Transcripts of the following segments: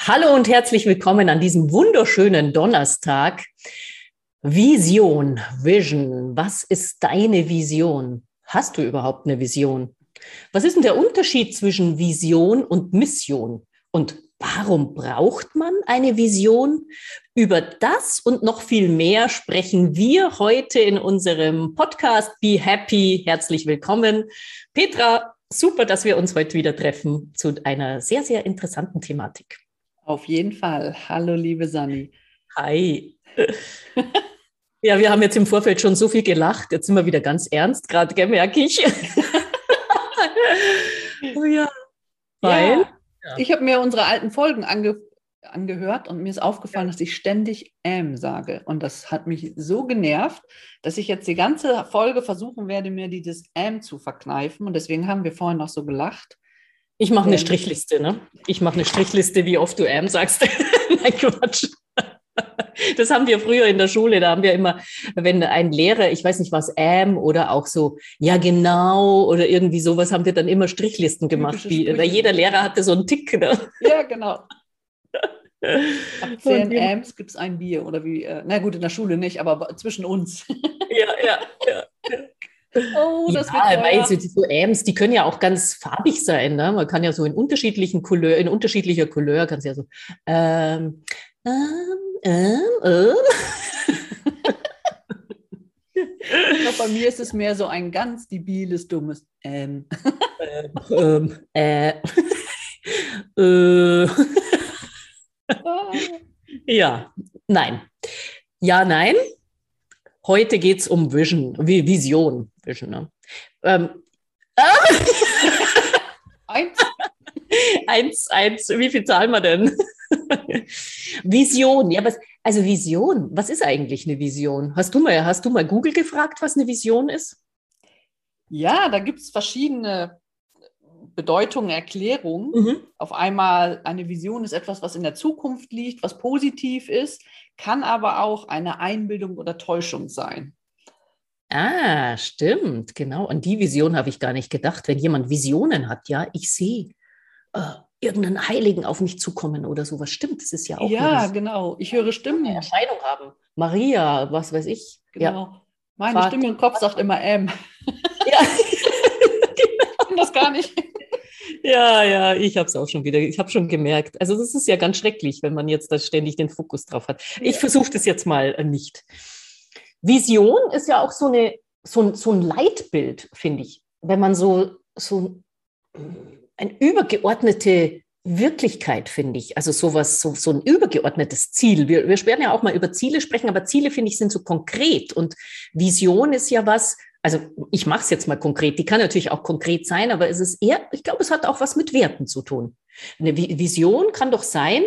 Hallo und herzlich willkommen an diesem wunderschönen Donnerstag. Vision, Vision. Was ist deine Vision? Hast du überhaupt eine Vision? Was ist denn der Unterschied zwischen Vision und Mission? Und warum braucht man eine Vision? Über das und noch viel mehr sprechen wir heute in unserem Podcast Be Happy. Herzlich willkommen. Petra, super, dass wir uns heute wieder treffen zu einer sehr, sehr interessanten Thematik. Auf jeden Fall. Hallo, liebe Sani. Hi. ja, wir haben jetzt im Vorfeld schon so viel gelacht. Jetzt sind wir wieder ganz ernst, gerade merke ich. oh ja. Weil? Ja. Ich habe mir unsere alten Folgen ange angehört und mir ist aufgefallen, dass ich ständig ähm sage. Und das hat mich so genervt, dass ich jetzt die ganze Folge versuchen werde, mir dieses ähm zu verkneifen. Und deswegen haben wir vorhin noch so gelacht. Ich mache eine. Strichliste, ne? Ich mache eine Strichliste, wie oft du ähm sagst. Nein, Quatsch. Das haben wir früher in der Schule, da haben wir immer, wenn ein Lehrer, ich weiß nicht was, ähm oder auch so, ja genau oder irgendwie sowas, haben wir dann immer Strichlisten gemacht. Wie, weil jeder Lehrer hatte so einen Tick. Ne? Ja, genau. Ab 10 Amps gibt es ein Bier oder wie, äh, na gut, in der Schule nicht, aber zwischen uns. Ja, ja, ja. Oh, das ja, weil so, so Amps, die können ja auch ganz farbig sein. Ne? Man kann ja so in unterschiedlichen Couleur, in unterschiedlicher Couleur, kann es ja so ähm, ähm, ähm, ähm. Ich glaube, bei mir ist es mehr so ein ganz debiles, dummes ähm. ähm, ähm äh. äh. Ja, nein. Ja, nein. Heute geht es um Vision, Vision. Vision ne? ähm, eins. eins, eins. Wie viel zahlen wir denn? Vision, ja, was, also Vision, was ist eigentlich eine Vision? Hast du mal, hast du mal Google gefragt, was eine Vision ist? Ja, da gibt es verschiedene Bedeutungen, Erklärungen. Mhm. Auf einmal, eine Vision ist etwas, was in der Zukunft liegt, was positiv ist, kann aber auch eine Einbildung oder Täuschung sein. Ah, stimmt, genau. An die Vision habe ich gar nicht gedacht. Wenn jemand Visionen hat, ja, ich sehe äh, irgendeinen Heiligen auf mich zukommen oder sowas. Stimmt, das ist ja auch. Ja, genau. Ich höre Stimmen. Eine Erscheinung haben. Maria, was weiß ich. Genau. Ja. Meine Vater. Stimme im Kopf sagt immer M. Ja. genau. Das gar nicht. Ja, ja, ich habe es auch schon wieder, ich habe schon gemerkt. Also das ist ja ganz schrecklich, wenn man jetzt da ständig den Fokus drauf hat. Ich ja. versuche das jetzt mal äh, nicht. Vision ist ja auch so, eine, so, so ein Leitbild, finde ich. Wenn man so, so eine übergeordnete Wirklichkeit, finde ich. Also sowas, so, so ein übergeordnetes Ziel. Wir, wir werden ja auch mal über Ziele sprechen, aber Ziele, finde ich, sind so konkret. Und Vision ist ja was, also ich mache es jetzt mal konkret, die kann natürlich auch konkret sein, aber es ist eher, ich glaube, es hat auch was mit Werten zu tun. Eine Vision kann doch sein,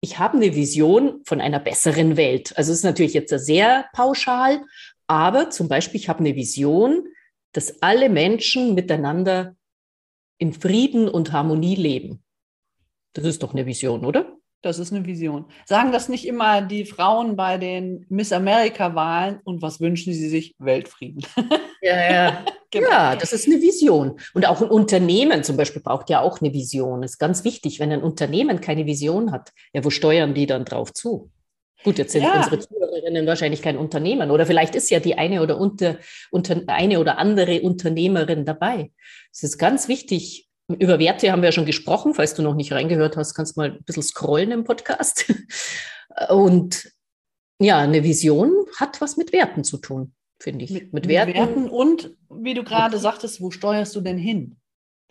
ich habe eine Vision von einer besseren Welt. Also es ist natürlich jetzt sehr pauschal, aber zum Beispiel, ich habe eine Vision, dass alle Menschen miteinander in Frieden und Harmonie leben. Das ist doch eine Vision, oder? Das ist eine Vision. Sagen das nicht immer die Frauen bei den Miss America-Wahlen und was wünschen sie sich? Weltfrieden. Ja, ja. genau. ja, das ist eine Vision. Und auch ein Unternehmen zum Beispiel braucht ja auch eine Vision. Das ist ganz wichtig. Wenn ein Unternehmen keine Vision hat, ja, wo steuern die dann drauf zu? Gut, jetzt sind ja. unsere Zuhörerinnen wahrscheinlich kein Unternehmen oder vielleicht ist ja die eine oder unter, unter, eine oder andere Unternehmerin dabei. Es ist ganz wichtig. Über Werte haben wir ja schon gesprochen. Falls du noch nicht reingehört hast, kannst du mal ein bisschen scrollen im Podcast. Und ja, eine Vision hat was mit Werten zu tun, finde ich. Mit, mit Werten. Werten. und, wie du gerade sagtest, wo steuerst du denn hin?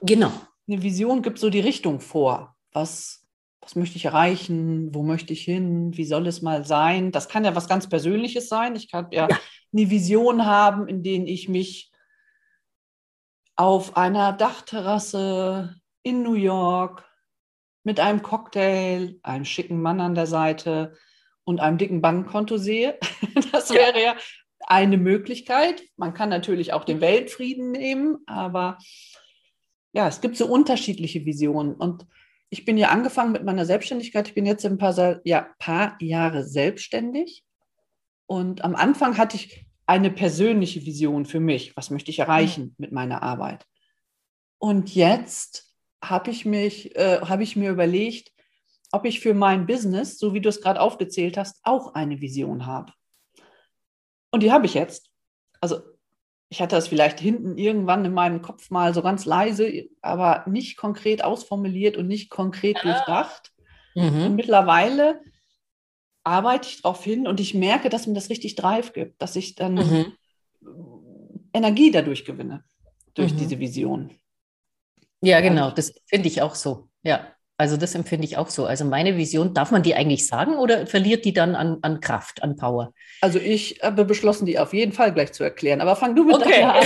Genau. Eine Vision gibt so die Richtung vor. Was was möchte ich erreichen, wo möchte ich hin, wie soll es mal sein. Das kann ja was ganz Persönliches sein. Ich kann ja, ja. eine Vision haben, in der ich mich auf einer Dachterrasse in New York mit einem Cocktail, einem schicken Mann an der Seite und einem dicken Bankkonto sehe. Das wäre ja. eine Möglichkeit. Man kann natürlich auch den Weltfrieden nehmen, aber ja, es gibt so unterschiedliche Visionen. Und ich bin ja angefangen mit meiner Selbstständigkeit. Ich bin jetzt ein paar, ja, paar Jahre selbstständig. Und am Anfang hatte ich eine persönliche Vision für mich. Was möchte ich erreichen mit meiner Arbeit? Und jetzt habe ich mich, äh, habe ich mir überlegt, ob ich für mein Business, so wie du es gerade aufgezählt hast, auch eine Vision habe. Und die habe ich jetzt. Also ich hatte das vielleicht hinten irgendwann in meinem Kopf mal so ganz leise, aber nicht konkret ausformuliert und nicht konkret ah. durchdacht. Mhm. Und mittlerweile arbeite ich darauf hin und ich merke, dass mir das richtig Drive gibt, dass ich dann mhm. Energie dadurch gewinne, durch mhm. diese Vision. Ja, genau, das finde ich auch so. Ja, also das empfinde ich auch so. Also meine Vision, darf man die eigentlich sagen oder verliert die dann an, an Kraft, an Power? Also ich habe beschlossen, die auf jeden Fall gleich zu erklären. Aber fang du mit okay. an.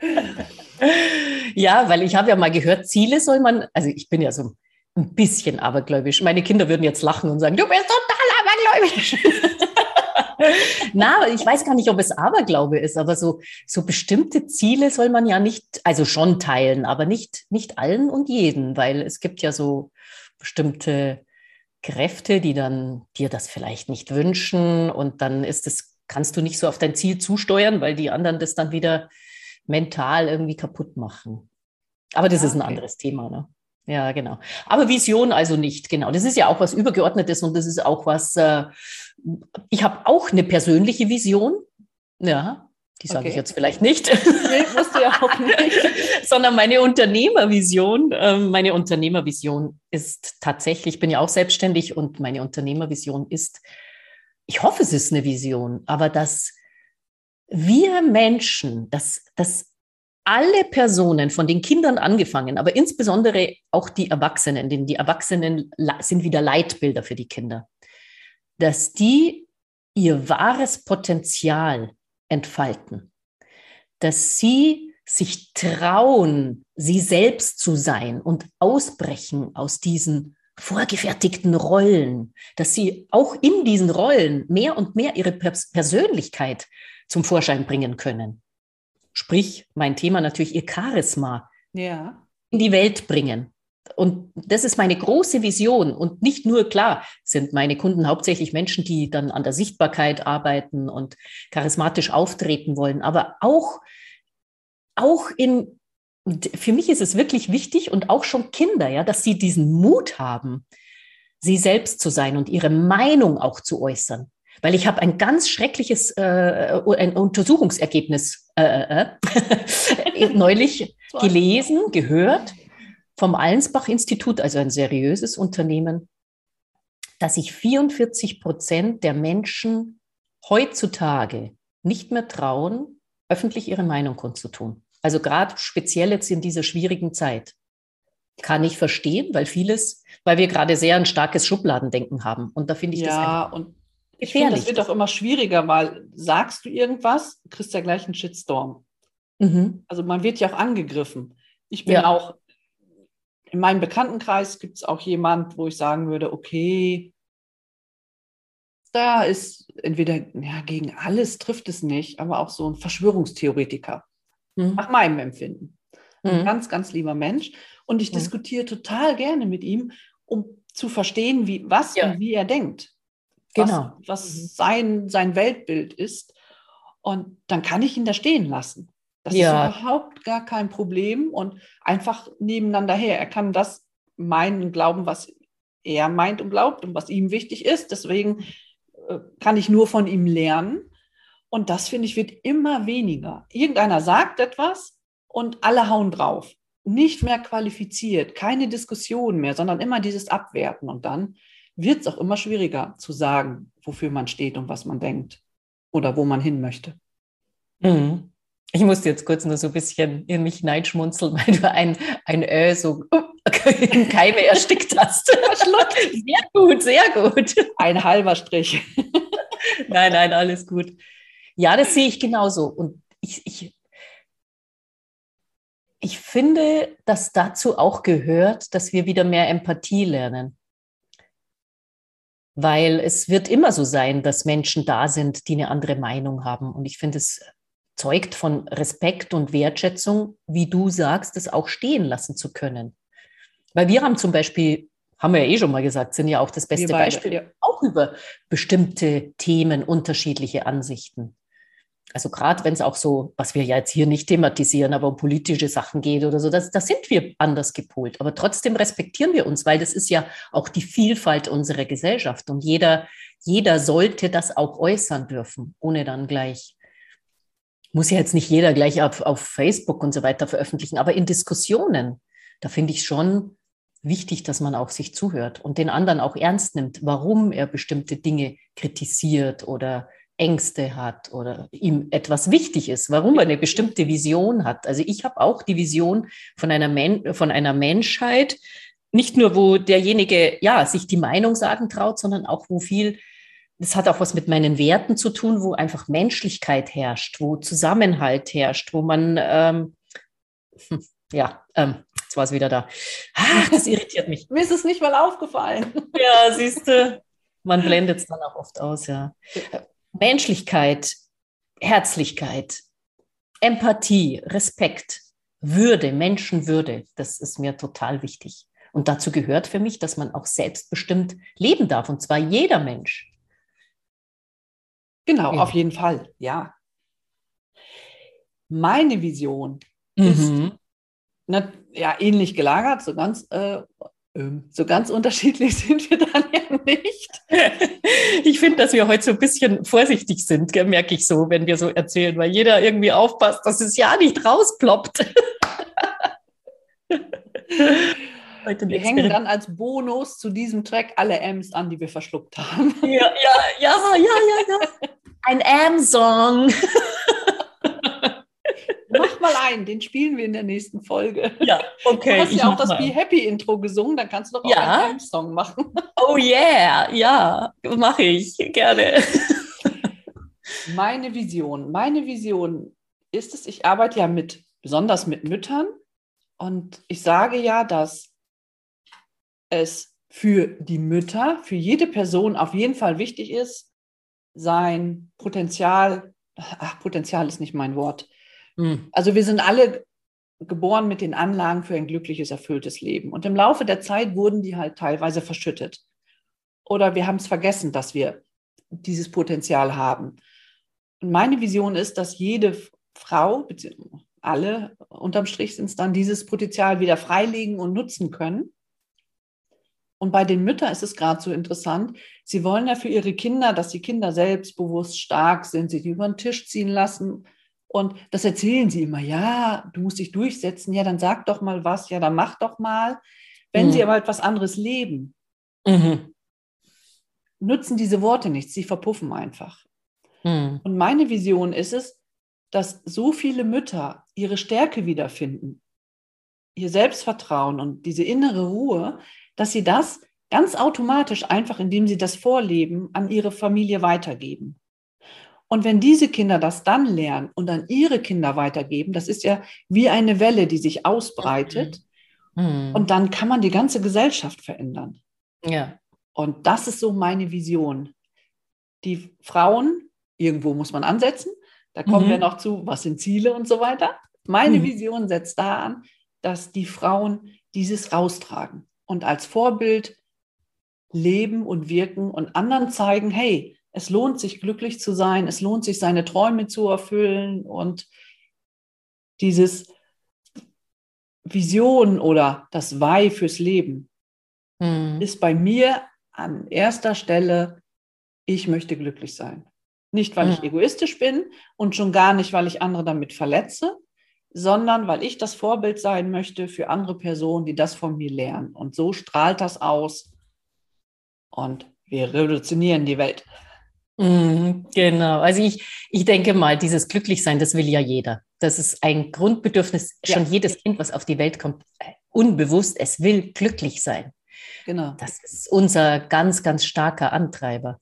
ja, weil ich habe ja mal gehört, Ziele soll man, also ich bin ja so ein bisschen abergläubisch. Meine Kinder würden jetzt lachen und sagen, du bist total abergläubisch. Na, ich weiß gar nicht, ob es Aberglaube ist, aber so, so bestimmte Ziele soll man ja nicht, also schon teilen, aber nicht, nicht allen und jeden, weil es gibt ja so bestimmte Kräfte, die dann dir das vielleicht nicht wünschen und dann ist es, kannst du nicht so auf dein Ziel zusteuern, weil die anderen das dann wieder mental irgendwie kaputt machen. Aber das ja, ist ein anderes Thema, ne? Ja, genau. Aber Vision also nicht, genau. Das ist ja auch was Übergeordnetes und das ist auch was, äh, ich habe auch eine persönliche Vision. Ja, die sage okay. ich jetzt vielleicht nicht. Nee, musst du ja auch nicht. Sondern meine Unternehmervision. Äh, meine Unternehmervision ist tatsächlich, ich bin ja auch selbstständig und meine Unternehmervision ist, ich hoffe, es ist eine Vision, aber dass wir Menschen, dass, dass alle Personen, von den Kindern angefangen, aber insbesondere auch die Erwachsenen, denn die Erwachsenen sind wieder Leitbilder für die Kinder, dass die ihr wahres Potenzial entfalten, dass sie sich trauen, sie selbst zu sein und ausbrechen aus diesen vorgefertigten Rollen, dass sie auch in diesen Rollen mehr und mehr ihre Persönlichkeit zum Vorschein bringen können sprich mein Thema natürlich ihr Charisma ja. in die Welt bringen. Und das ist meine große Vision. Und nicht nur, klar, sind meine Kunden hauptsächlich Menschen, die dann an der Sichtbarkeit arbeiten und charismatisch auftreten wollen, aber auch, auch in, für mich ist es wirklich wichtig und auch schon Kinder, ja, dass sie diesen Mut haben, sie selbst zu sein und ihre Meinung auch zu äußern. Weil ich habe ein ganz schreckliches äh, ein Untersuchungsergebnis äh, äh, äh neulich gelesen, gehört vom Allensbach-Institut, also ein seriöses Unternehmen, dass sich 44 Prozent der Menschen heutzutage nicht mehr trauen, öffentlich ihre Meinung kundzutun. Also gerade speziell jetzt in dieser schwierigen Zeit. Kann ich verstehen, weil vieles, weil wir gerade sehr ein starkes Schubladendenken haben. Und da finde ich ja, das. Ja, und ich finde, das wird auch immer schwieriger, weil sagst du irgendwas, kriegst ja gleich einen Shitstorm. Mhm. Also man wird ja auch angegriffen. Ich bin ja. auch, in meinem Bekanntenkreis gibt es auch jemand, wo ich sagen würde, okay, da ist entweder, ja, gegen alles trifft es nicht, aber auch so ein Verschwörungstheoretiker. Mhm. Nach meinem Empfinden. Ein mhm. ganz, ganz lieber Mensch. Und ich mhm. diskutiere total gerne mit ihm, um zu verstehen, wie, was ja. und wie er denkt genau. was, was mhm. sein, sein Weltbild ist. Und dann kann ich ihn da stehen lassen. Das ja. ist überhaupt gar kein Problem und einfach nebeneinander her. Er kann das meinen und glauben, was er meint und glaubt und was ihm wichtig ist. Deswegen äh, kann ich nur von ihm lernen. Und das, finde ich, wird immer weniger. Irgendeiner sagt etwas und alle hauen drauf. Nicht mehr qualifiziert, keine Diskussion mehr, sondern immer dieses Abwerten. Und dann wird es auch immer schwieriger zu sagen, wofür man steht und was man denkt oder wo man hin möchte. Mhm. Ich musste jetzt kurz nur so ein bisschen in mich hineinschmunzeln, weil du ein, ein Ö so in Keime erstickt hast. Sehr gut, sehr gut. Ein halber Strich. Nein, nein, alles gut. Ja, das sehe ich genauso. Und ich, ich, ich finde, dass dazu auch gehört, dass wir wieder mehr Empathie lernen weil es wird immer so sein, dass Menschen da sind, die eine andere Meinung haben. Und ich finde, es zeugt von Respekt und Wertschätzung, wie du sagst, es auch stehen lassen zu können. Weil wir haben zum Beispiel, haben wir ja eh schon mal gesagt, sind ja auch das beste beide, Beispiel, ja. auch über bestimmte Themen unterschiedliche Ansichten. Also gerade wenn es auch so, was wir ja jetzt hier nicht thematisieren, aber um politische Sachen geht oder so, da das sind wir anders gepolt. Aber trotzdem respektieren wir uns, weil das ist ja auch die Vielfalt unserer Gesellschaft und jeder, jeder sollte das auch äußern dürfen, ohne dann gleich muss ja jetzt nicht jeder gleich auf, auf Facebook und so weiter veröffentlichen, aber in Diskussionen, da finde ich schon wichtig, dass man auch sich zuhört und den anderen auch ernst nimmt, warum er bestimmte Dinge kritisiert oder Ängste hat oder ihm etwas wichtig ist, warum er eine bestimmte Vision hat. Also ich habe auch die Vision von einer, Men von einer Menschheit, nicht nur, wo derjenige ja sich die Meinung sagen traut, sondern auch, wo viel das hat auch was mit meinen Werten zu tun, wo einfach Menschlichkeit herrscht, wo Zusammenhalt herrscht, wo man, ähm, ja, ähm, jetzt war es wieder da. Ah, das irritiert mich. Mir ist es nicht mal aufgefallen. Ja, siehst du, man blendet es dann auch oft aus, ja. Menschlichkeit, Herzlichkeit, Empathie, Respekt, Würde, Menschenwürde, das ist mir total wichtig. Und dazu gehört für mich, dass man auch selbstbestimmt leben darf, und zwar jeder Mensch. Genau, ja. auf jeden Fall, ja. Meine Vision mhm. ist na, ja ähnlich gelagert, so ganz, äh, so ganz unterschiedlich sind wir dann ja nicht. Ich finde, dass wir heute so ein bisschen vorsichtig sind, merke ich so, wenn wir so erzählen, weil jeder irgendwie aufpasst, dass es ja nicht rausploppt. wir hängen dann als Bonus zu diesem Track alle M's an, die wir verschluckt haben. Ja, ja, ja, ja, ja, ja. Ein M-Song. Mal einen, den spielen wir in der nächsten Folge. Ja, okay. Du hast ja auch das Be Happy Intro gesungen, dann kannst du doch auch ja. einen M-Song machen. Oh yeah, ja, mache ich gerne. Meine Vision, meine Vision ist es, ich arbeite ja mit, besonders mit Müttern und ich sage ja, dass es für die Mütter, für jede Person auf jeden Fall wichtig ist, sein Potenzial, ach, Potenzial ist nicht mein Wort. Mhm. Also wir sind alle geboren mit den Anlagen für ein glückliches, erfülltes Leben. Und im Laufe der Zeit wurden die halt teilweise verschüttet. Oder wir haben es vergessen, dass wir dieses Potenzial haben. Und meine Vision ist, dass jede Frau, alle unterm Strich sind es dann, dieses Potenzial wieder freilegen und nutzen können. Und bei den Müttern ist es gerade so interessant. Sie wollen ja für ihre Kinder, dass die Kinder selbstbewusst stark sind, sich über den Tisch ziehen lassen. Und das erzählen sie immer. Ja, du musst dich durchsetzen. Ja, dann sag doch mal was. Ja, dann mach doch mal. Wenn mhm. sie aber etwas anderes leben, mhm. nutzen diese Worte nichts. Sie verpuffen einfach. Mhm. Und meine Vision ist es, dass so viele Mütter ihre Stärke wiederfinden, ihr Selbstvertrauen und diese innere Ruhe, dass sie das ganz automatisch einfach, indem sie das vorleben, an ihre Familie weitergeben. Und wenn diese Kinder das dann lernen und an ihre Kinder weitergeben, das ist ja wie eine Welle, die sich ausbreitet. Mhm. Und dann kann man die ganze Gesellschaft verändern. Ja. Und das ist so meine Vision. Die Frauen, irgendwo muss man ansetzen. Da kommen mhm. wir noch zu, was sind Ziele und so weiter. Meine mhm. Vision setzt da an, dass die Frauen dieses raustragen und als Vorbild leben und wirken und anderen zeigen, hey, es lohnt sich glücklich zu sein, es lohnt sich seine Träume zu erfüllen und dieses Vision oder das Why fürs Leben mhm. ist bei mir an erster Stelle, ich möchte glücklich sein. Nicht, weil mhm. ich egoistisch bin und schon gar nicht, weil ich andere damit verletze, sondern weil ich das Vorbild sein möchte für andere Personen, die das von mir lernen. Und so strahlt das aus und wir revolutionieren die Welt. Mhm, genau. Also ich, ich denke mal, dieses Glücklichsein, das will ja jeder. Das ist ein Grundbedürfnis, ja. schon jedes Kind, was auf die Welt kommt, äh, unbewusst, es will glücklich sein. Genau. Das ist unser ganz, ganz starker Antreiber.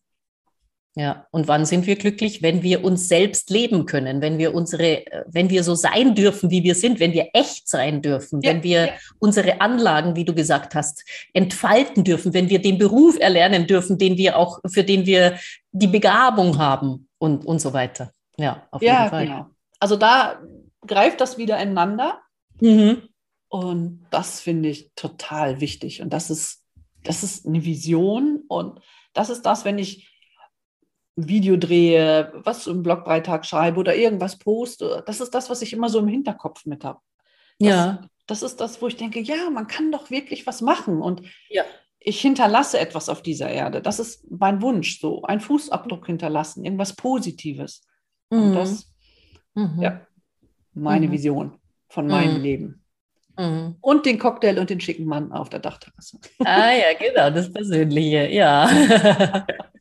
Ja, und wann sind wir glücklich? Wenn wir uns selbst leben können, wenn wir unsere, wenn wir so sein dürfen, wie wir sind, wenn wir echt sein dürfen, ja, wenn wir ja. unsere Anlagen, wie du gesagt hast, entfalten dürfen, wenn wir den Beruf erlernen dürfen, den wir auch, für den wir die Begabung haben und, und so weiter. Ja, auf ja, jeden Fall. Genau. Also da greift das wieder ineinander. Mhm. Und das finde ich total wichtig. Und das ist, das ist eine Vision. Und das ist das, wenn ich ein Video drehe, was im Blogbeitrag schreibe oder irgendwas poste. Das ist das, was ich immer so im Hinterkopf mit habe. Ja. Das ist das, wo ich denke, ja, man kann doch wirklich was machen. Und Ja. ich hinterlasse etwas auf dieser Erde. Das ist mein Wunsch, so ein Fußabdruck hinterlassen, irgendwas Positives. Und Mhm. das Mhm. ja. meine Mhm. Vision von meinem Mhm. Leben. Mhm. Und den Cocktail und den schicken Mann auf der Dachterrasse. Ah ja, genau, das Persönliche, ja.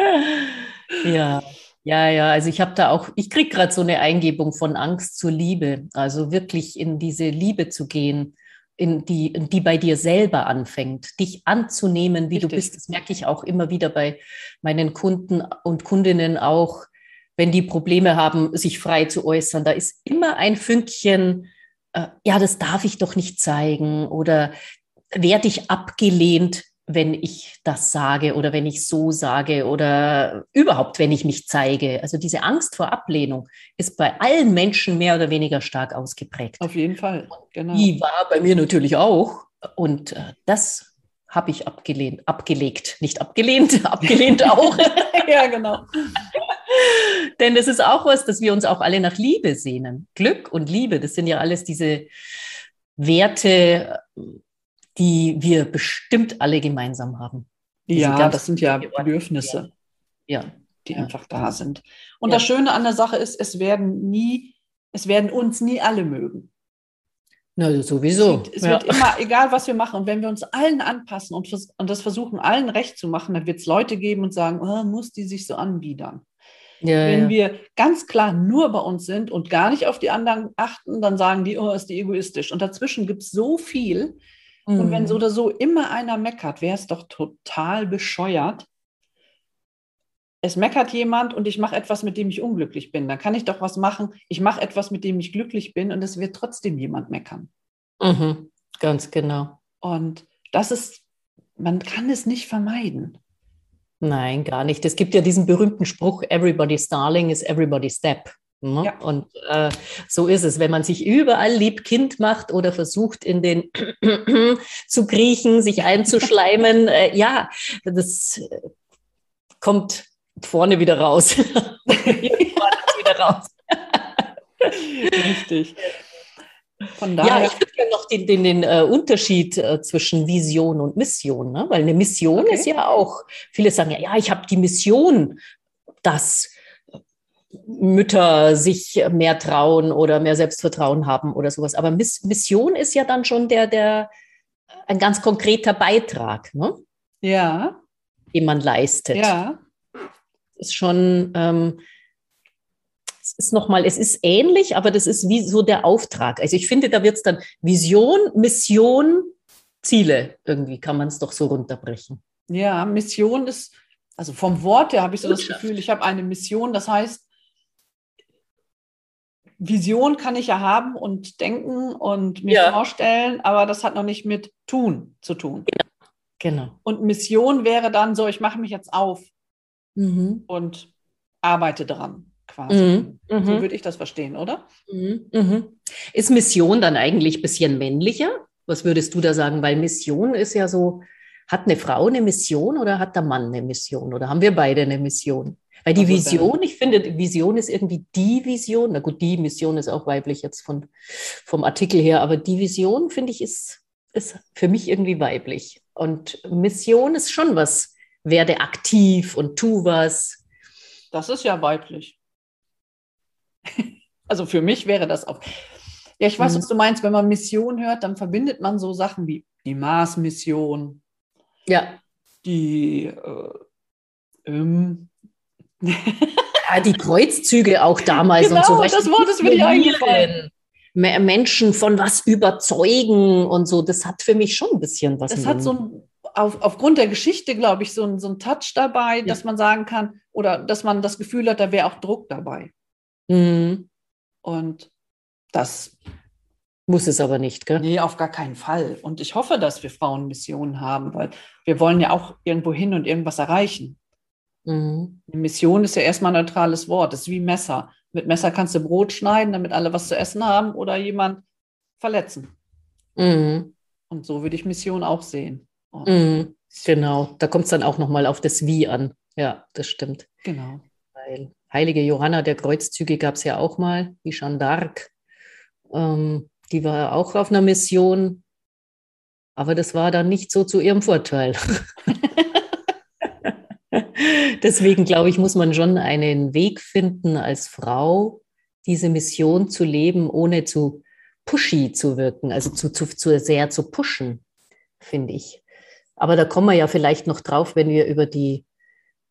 ja, ja, ja. Also ich habe da auch, ich kriege gerade so eine Eingebung von Angst zur Liebe. Also wirklich in diese Liebe zu gehen, in die, in die bei dir selber anfängt, dich anzunehmen, wie du Richtig. bist. Das merke ich auch immer wieder bei meinen Kunden und Kundinnen auch, wenn die Probleme haben, sich frei zu äußern. Da ist immer ein Fünkchen, äh, ja, das darf ich doch nicht zeigen oder werde ich abgelehnt, wenn ich das sage oder wenn ich so sage oder überhaupt, wenn ich mich zeige. Also diese Angst vor Ablehnung ist bei allen Menschen mehr oder weniger stark ausgeprägt. Auf jeden Fall. Genau. Die war bei mir natürlich auch. Und äh, das habe ich abgelehnt, abgelegt, nicht abgelehnt, abgelehnt auch. ja, genau. Denn das ist auch was, dass wir uns auch alle nach Liebe sehnen. Glück und Liebe, das sind ja alles diese Werte, die wir bestimmt alle gemeinsam haben. Diese Ja, das sind ja. Bedürfnisse, Ja, die Ja. einfach da sind. Und Ja. das Schöne an der Sache ist, es werden nie, es werden uns nie alle mögen. na sowieso. Es, wird, es ja. wird immer, egal was wir machen, und wenn wir uns allen anpassen und, und das versuchen, allen recht zu machen, dann wird es Leute geben und sagen, oh, muss die sich so anbiedern. ja, Wenn ja. wir ganz klar nur bei uns sind und gar nicht auf die anderen achten, dann sagen die, oh, ist die egoistisch. Und dazwischen gibt es so viel. Und wenn so Mhm. oder so immer einer meckert, wäre es doch total bescheuert. Es meckert jemand und ich mache etwas, mit dem ich unglücklich bin. Dann kann ich doch was machen. Ich mache etwas, mit dem ich glücklich bin und es wird trotzdem jemand meckern. Mhm. Ganz genau. Und das ist, man kann es nicht vermeiden. Nein, gar nicht. Es gibt ja diesen berühmten Spruch, everybody's darling is everybody's step. Ne? Ja. Und äh, so ist es, wenn man sich überall lieb Kind macht oder versucht, in den zu kriechen, sich einzuschleimen, äh, ja, das kommt vorne wieder raus. Wieder raus. Richtig. Von Ja, daher, ich würde gerne noch den, den, den äh, Unterschied äh, zwischen Vision und Mission, ne? weil eine Mission Okay. ist ja auch, viele sagen ja, ja, ich habe die Mission, dass Mütter sich mehr trauen oder mehr Selbstvertrauen haben oder sowas. Aber Miss Mission ist ja dann schon der, der ein ganz konkreter Beitrag, ne? ja, den man leistet. ja, ist schon, ähm, es ist nochmal, es ist ähnlich, aber das ist wie so der Auftrag. Also ich finde, da wird es dann Vision, Mission, Ziele. Irgendwie kann man es doch so runterbrechen. ja, Mission ist, also vom Wort her habe ich so das. Gefühl, ich habe eine Mission, das heißt, Vision kann ich ja haben und denken und mir Ja. vorstellen, aber das hat noch nicht mit tun zu tun. Genau. Und Mission wäre dann so, ich mache mich jetzt auf Mhm. und arbeite dran, quasi. Mhm. So Mhm. würde ich das verstehen, oder? Mhm. Mhm. Ist Mission dann eigentlich ein bisschen männlicher? Was würdest du da sagen? Weil Mission ist ja so, hat eine Frau eine Mission oder hat der Mann eine Mission? Oder haben wir beide eine Mission? Weil die Also Vision, ich finde, die Vision ist irgendwie die Vision. Na gut, die Mission ist auch weiblich jetzt von, vom Artikel her, aber die Vision, finde ich, ist, ist für mich irgendwie weiblich. Und Mission ist schon was. Werde aktiv und tu was. Das ist ja weiblich. Also für mich wäre das auch. Ja, ich weiß, Mhm. was du meinst. Wenn man Mission hört, dann verbindet man so Sachen wie die Mars-Mission, Ja, die äh, ähm, Ja, die Kreuzzüge auch damals und Genau, so. weißt das du, Wort ist mir nicht eingefallen. Me- Menschen von was überzeugen und so. Das hat für mich schon ein bisschen was. Mit hat so ein, auf, aufgrund der Geschichte, glaube ich, so ein, so ein Touch dabei, dass man sagen kann, oder dass man das Gefühl hat, da wäre auch Druck dabei. Mhm. Und das, Muss es aber nicht, gell? nee, auf gar keinen Fall. Und ich hoffe, dass wir Frauen Missionen haben, weil wir wollen ja auch irgendwo hin und irgendwas erreichen. Mhm. Eine Mission ist ja erstmal ein neutrales Wort. Das ist wie Messer. Mit Messer kannst du Brot schneiden, damit alle was zu essen haben oder jemand verletzen. Mhm. Und so würde ich Mission auch sehen. Und Mhm. Genau, da kommt es dann auch nochmal auf das Wie an. ja, das stimmt. Genau. Weil heilige Johanna der Kreuzzüge gab es ja auch mal, die Jeanne d'Arc. Ähm, die war auch auf einer Mission, aber das war dann nicht so zu ihrem Vorteil. Deswegen glaube ich, muss man schon einen Weg finden, als Frau diese Mission zu leben, ohne zu pushy zu wirken, also zu, zu, zu sehr zu pushen, finde ich. Aber da kommen wir ja vielleicht noch drauf, wenn wir über die,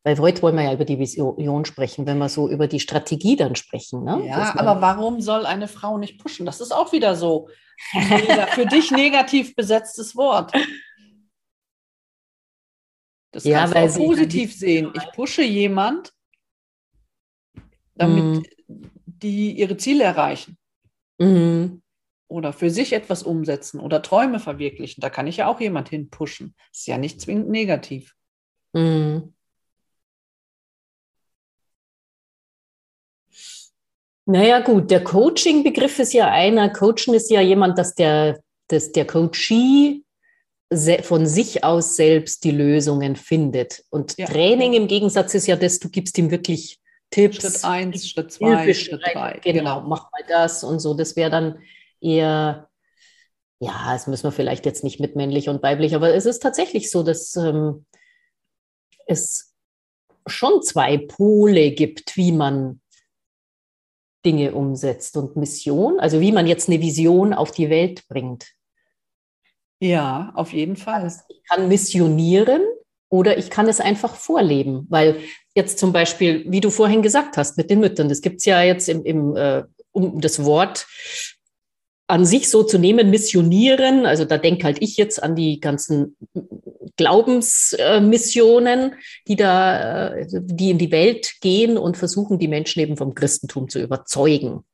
weil heute wollen wir ja über die Vision sprechen, wenn wir so über die Strategie dann sprechen. Ne? Ja, aber warum soll eine Frau nicht pushen? Das ist auch wieder so für dich negativ besetztes Wort. Das ja, kannst weil du positiv sehen. Ich pushe jemand, damit mhm. die ihre Ziele erreichen. Mhm. Oder für sich etwas umsetzen oder Träume verwirklichen. Da kann ich ja auch jemand hin pushen. Ist ja nicht zwingend negativ. Mhm. Naja, gut, der Coaching-Begriff ist ja einer. Coachen ist ja jemand, dass der, dass der Coachee von sich aus selbst die Lösungen findet. Und ja. Training im Gegensatz ist ja das, du gibst ihm wirklich Tipps. Schritt eins, Schritt zwei, Schritt drei. Genau, genau, mach mal das und so. Das wäre dann eher, ja, das müssen wir vielleicht jetzt nicht mit männlich und weiblich, aber es ist tatsächlich so, dass ähm, es schon zwei Pole gibt, wie man Dinge umsetzt und Mission, also wie man jetzt eine Vision auf die Welt bringt. Ja, auf jeden Fall. Also ich kann missionieren oder ich kann es einfach vorleben, weil jetzt zum Beispiel, wie du vorhin gesagt hast, mit den Müttern, das gibt es ja jetzt im, im äh, um das Wort an sich so zu nehmen, missionieren, also da denke halt ich jetzt an die ganzen Glaubensmissionen, die da, äh, die in die Welt gehen und versuchen, die Menschen eben vom Christentum zu überzeugen.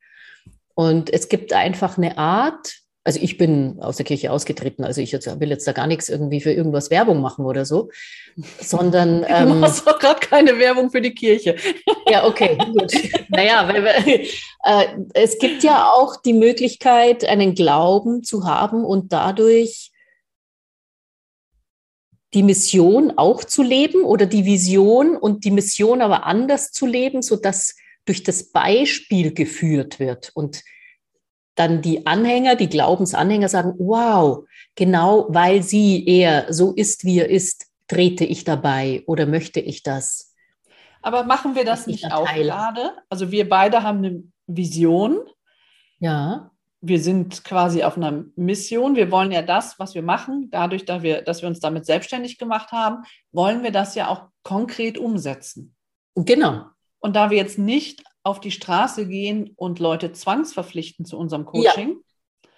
Und es gibt einfach eine Art, also ich bin aus der Kirche ausgetreten, also ich jetzt, will jetzt da gar nichts irgendwie für irgendwas Werbung machen oder so, sondern... Ähm, du machst doch gerade keine Werbung für die Kirche. Ja, okay, gut. naja, weil, äh, es gibt ja auch die Möglichkeit, einen Glauben zu haben und dadurch die Mission auch zu leben oder die Vision und die Mission aber anders zu leben, sodass durch das Beispiel geführt wird und dann die Anhänger, die Glaubensanhänger sagen, wow, genau weil sie er so ist, wie er ist, trete ich dabei oder möchte ich das. Aber machen wir das nicht auch gerade? Also wir beide haben eine Vision. Ja. Wir sind quasi auf einer Mission. Wir wollen ja das, was wir machen, dadurch, dass wir, dass wir uns damit selbstständig gemacht haben, wollen wir das ja auch konkret umsetzen. Genau. Und da wir jetzt nicht auf die Straße gehen und Leute zwangsverpflichten zu unserem Coaching, ja.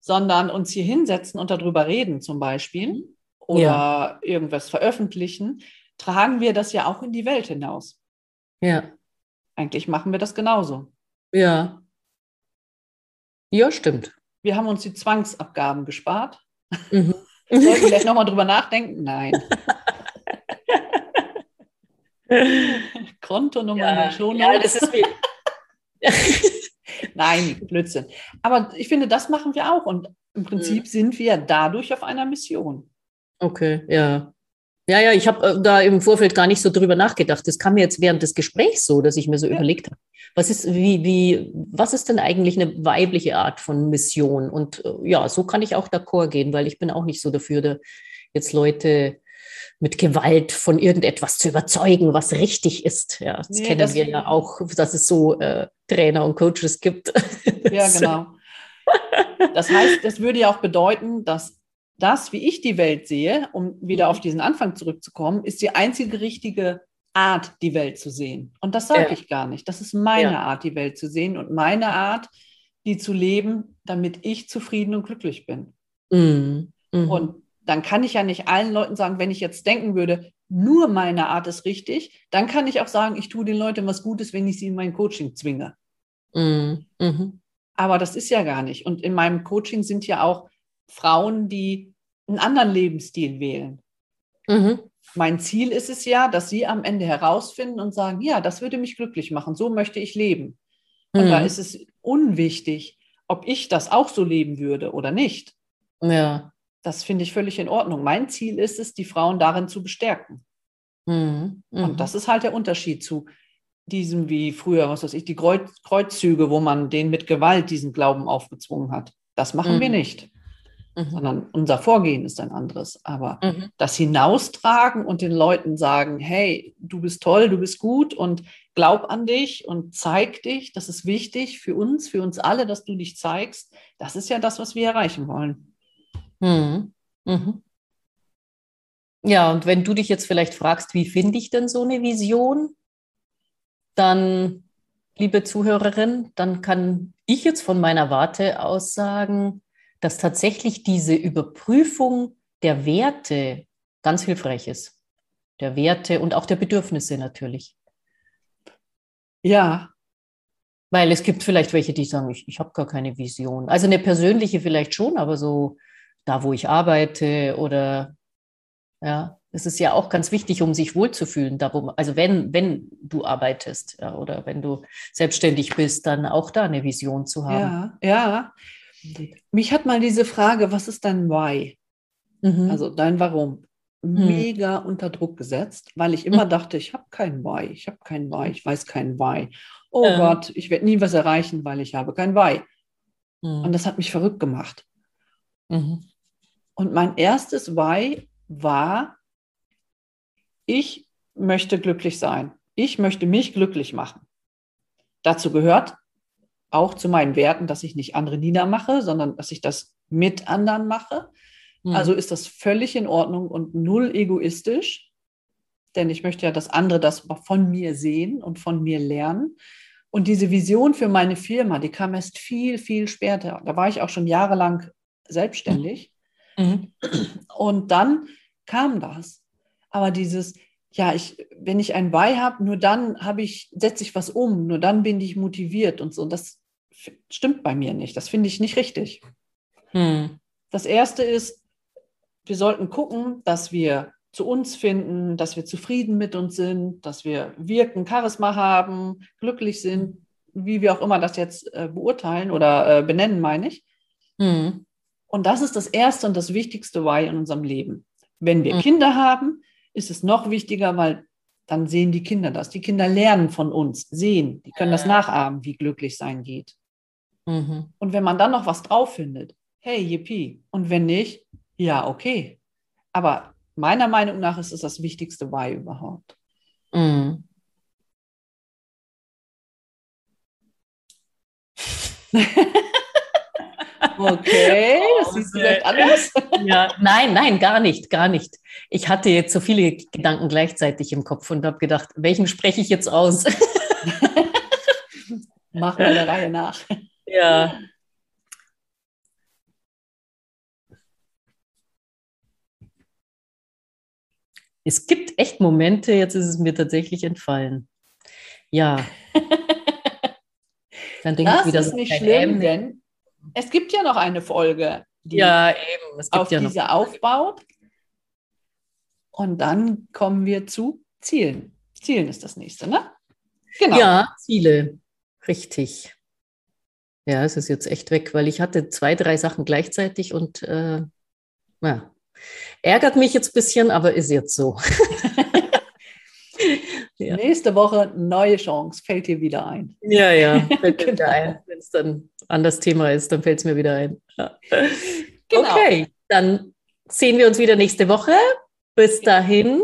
sondern uns hier hinsetzen und darüber reden zum Beispiel mhm. oder ja. irgendwas veröffentlichen, tragen wir das ja auch in die Welt hinaus. Ja. Eigentlich machen wir das genauso. Ja. Ja, stimmt. Wir haben uns die Zwangsabgaben gespart. Mhm. Sollten wir vielleicht nochmal drüber nachdenken? Nein. Kontonummer ja, in der Show Ja, das ist wie. Nein, Blödsinn. Aber ich finde, das machen wir auch. Und im Prinzip mhm. sind wir dadurch auf einer Mission. Okay, ja. Ja, ja, ich habe äh, da im Vorfeld gar nicht so drüber nachgedacht. Das kam mir jetzt während des Gesprächs so, dass ich mir so ja. überlegt habe, was ist, wie, wie, was ist denn eigentlich eine weibliche Art von Mission? Und äh, ja, so kann ich auch d'accord gehen, weil ich bin auch nicht so dafür, da jetzt Leute mit Gewalt von irgendetwas zu überzeugen, was richtig ist. Ja, das nee, kennen das wir ja auch, dass es so äh, Trainer und Coaches gibt. ja, genau. Das heißt, das würde ja auch bedeuten, dass das, wie ich die Welt sehe, um wieder auf diesen Anfang zurückzukommen, ist die einzige richtige Art, die Welt zu sehen. Und das sage ja. ich gar nicht. Das ist meine ja. Art, die Welt zu sehen und meine Art, die zu leben, damit ich zufrieden und glücklich bin. Mhm. Mhm. Und dann kann ich ja nicht allen Leuten sagen, wenn ich jetzt denken würde, nur meine Art ist richtig, dann kann ich auch sagen, ich tue den Leuten was Gutes, wenn ich sie in mein Coaching zwinge. Mhm. Mhm. Aber das ist ja gar nicht. Und in meinem Coaching sind ja auch Frauen, die einen anderen Lebensstil wählen. Mhm. Mein Ziel ist es ja, dass sie am Ende herausfinden und sagen, ja, das würde mich glücklich machen, so möchte ich leben. Und da mhm. ist es unwichtig, ob ich das auch so leben würde oder nicht. Ja. Das finde ich völlig in Ordnung. Mein Ziel ist es, die Frauen darin zu bestärken. Mhm. Mhm. Und das ist halt der Unterschied zu diesem wie früher, was weiß ich, die Kreuz, Kreuzzüge, wo man den mit Gewalt diesen Glauben aufgezwungen hat. Das machen wir Mhm. nicht, Mhm. sondern unser Vorgehen ist ein anderes. Aber Mhm. das hinaustragen und den Leuten sagen, hey, du bist toll, du bist gut und glaub an dich und zeig dich, das ist wichtig für uns, für uns alle, dass du dich zeigst, das ist ja das, was wir erreichen wollen. Mhm. Mhm. Ja, und wenn du dich jetzt vielleicht fragst, wie finde ich denn so eine Vision, dann, liebe Zuhörerin, dann kann ich jetzt von meiner Warte aus sagen, dass tatsächlich diese Überprüfung der Werte ganz hilfreich ist. Der Werte und auch der Bedürfnisse natürlich. Ja, Weil es gibt vielleicht welche, die sagen, ich, ich habe gar keine Vision. Also eine persönliche vielleicht schon, aber so da, wo ich arbeite oder ja, es ist ja auch ganz wichtig, um sich wohlzufühlen. Da, wo man, also wenn, wenn du arbeitest ja, oder wenn du selbstständig bist, dann auch da eine Vision zu haben. ja, ja. Mich hat mal diese Frage, was ist dein Why? Mhm. Also dein Warum? Mega unter Druck gesetzt, weil ich immer dachte, ich habe kein Why, ich habe kein Why, ich weiß kein Why. Oh Ja. Gott, ich werde nie was erreichen, weil ich habe kein Why. Mhm. Und das hat mich verrückt gemacht. Mhm. Und mein erstes Why war, ich möchte glücklich sein. Ich möchte mich glücklich machen. Dazu gehört auch zu meinen Werten, dass ich nicht andere niedermache, sondern dass ich das mit anderen mache. Mhm. Also ist das völlig in Ordnung und null egoistisch, denn ich möchte ja, dass andere das von mir sehen und von mir lernen. Und diese Vision für meine Firma, die kam erst viel, viel später. Da war ich auch schon jahrelang selbstständig. Mhm. Und dann kam das. Aber dieses, ja, ich, wenn ich ein Why habe, nur dann habe ich, setze ich was um, nur dann bin ich motiviert und so. Das stimmt bei mir nicht. Das finde ich nicht richtig. Mhm. Das erste ist, wir sollten gucken, dass wir zu uns finden, dass wir zufrieden mit uns sind, dass wir wirken, Charisma haben, glücklich sind, wie wir auch immer das jetzt äh, beurteilen oder äh, benennen, meine ich. Mhm. Und das ist das erste und das wichtigste Why in unserem Leben. Wenn wir Mhm. Kinder haben, ist es noch wichtiger, weil dann sehen die Kinder das. Die Kinder lernen von uns, sehen, die können das nachahmen, wie glücklich sein geht. Mhm. Und wenn man dann noch was drauf findet, hey, yippie. Und wenn nicht, ja, okay. Aber meiner Meinung nach ist es das wichtigste Why überhaupt. Mhm. Okay, das du vielleicht anders. Ja, nein, nein, gar nicht, gar nicht. Ich hatte jetzt so viele Gedanken gleichzeitig im Kopf und habe gedacht, welchen spreche ich jetzt aus? Mach mal der Reihe nach. Ja. Es gibt echt Momente, jetzt ist es mir tatsächlich entfallen. Ja. Dann denke ich Das wieder ist so nicht schlimm, denn es gibt ja noch eine Folge, die Ja, auf ja diese aufbaut. Und dann kommen wir zu Zielen. Zielen ist das nächste, ne? Genau. Ja, Ziele. Richtig. Ja, es ist jetzt echt weg, weil ich hatte zwei, drei Sachen gleichzeitig und äh, ja, ärgert mich jetzt ein bisschen, aber ist jetzt so. Ja. Nächste Woche neue Chance, fällt dir wieder ein. Ja, ja, fällt mir wieder Genau. ein. Wenn es dann an das Thema ist, dann fällt es mir wieder ein. Ja. Genau. Okay, dann sehen wir uns wieder nächste Woche. Bis dahin.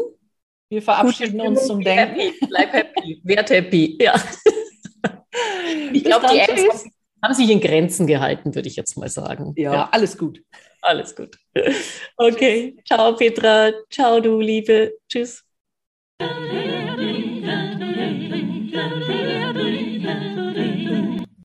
Wir verabschieden uns zum Denken. Happy, bleib happy, werd happy. Ja. Ich glaube, die Apps tschüss. haben sich in Grenzen gehalten, würde ich jetzt mal sagen. Ja, alles gut. alles gut. Okay, ciao Petra, ciao du Liebe, tschüss.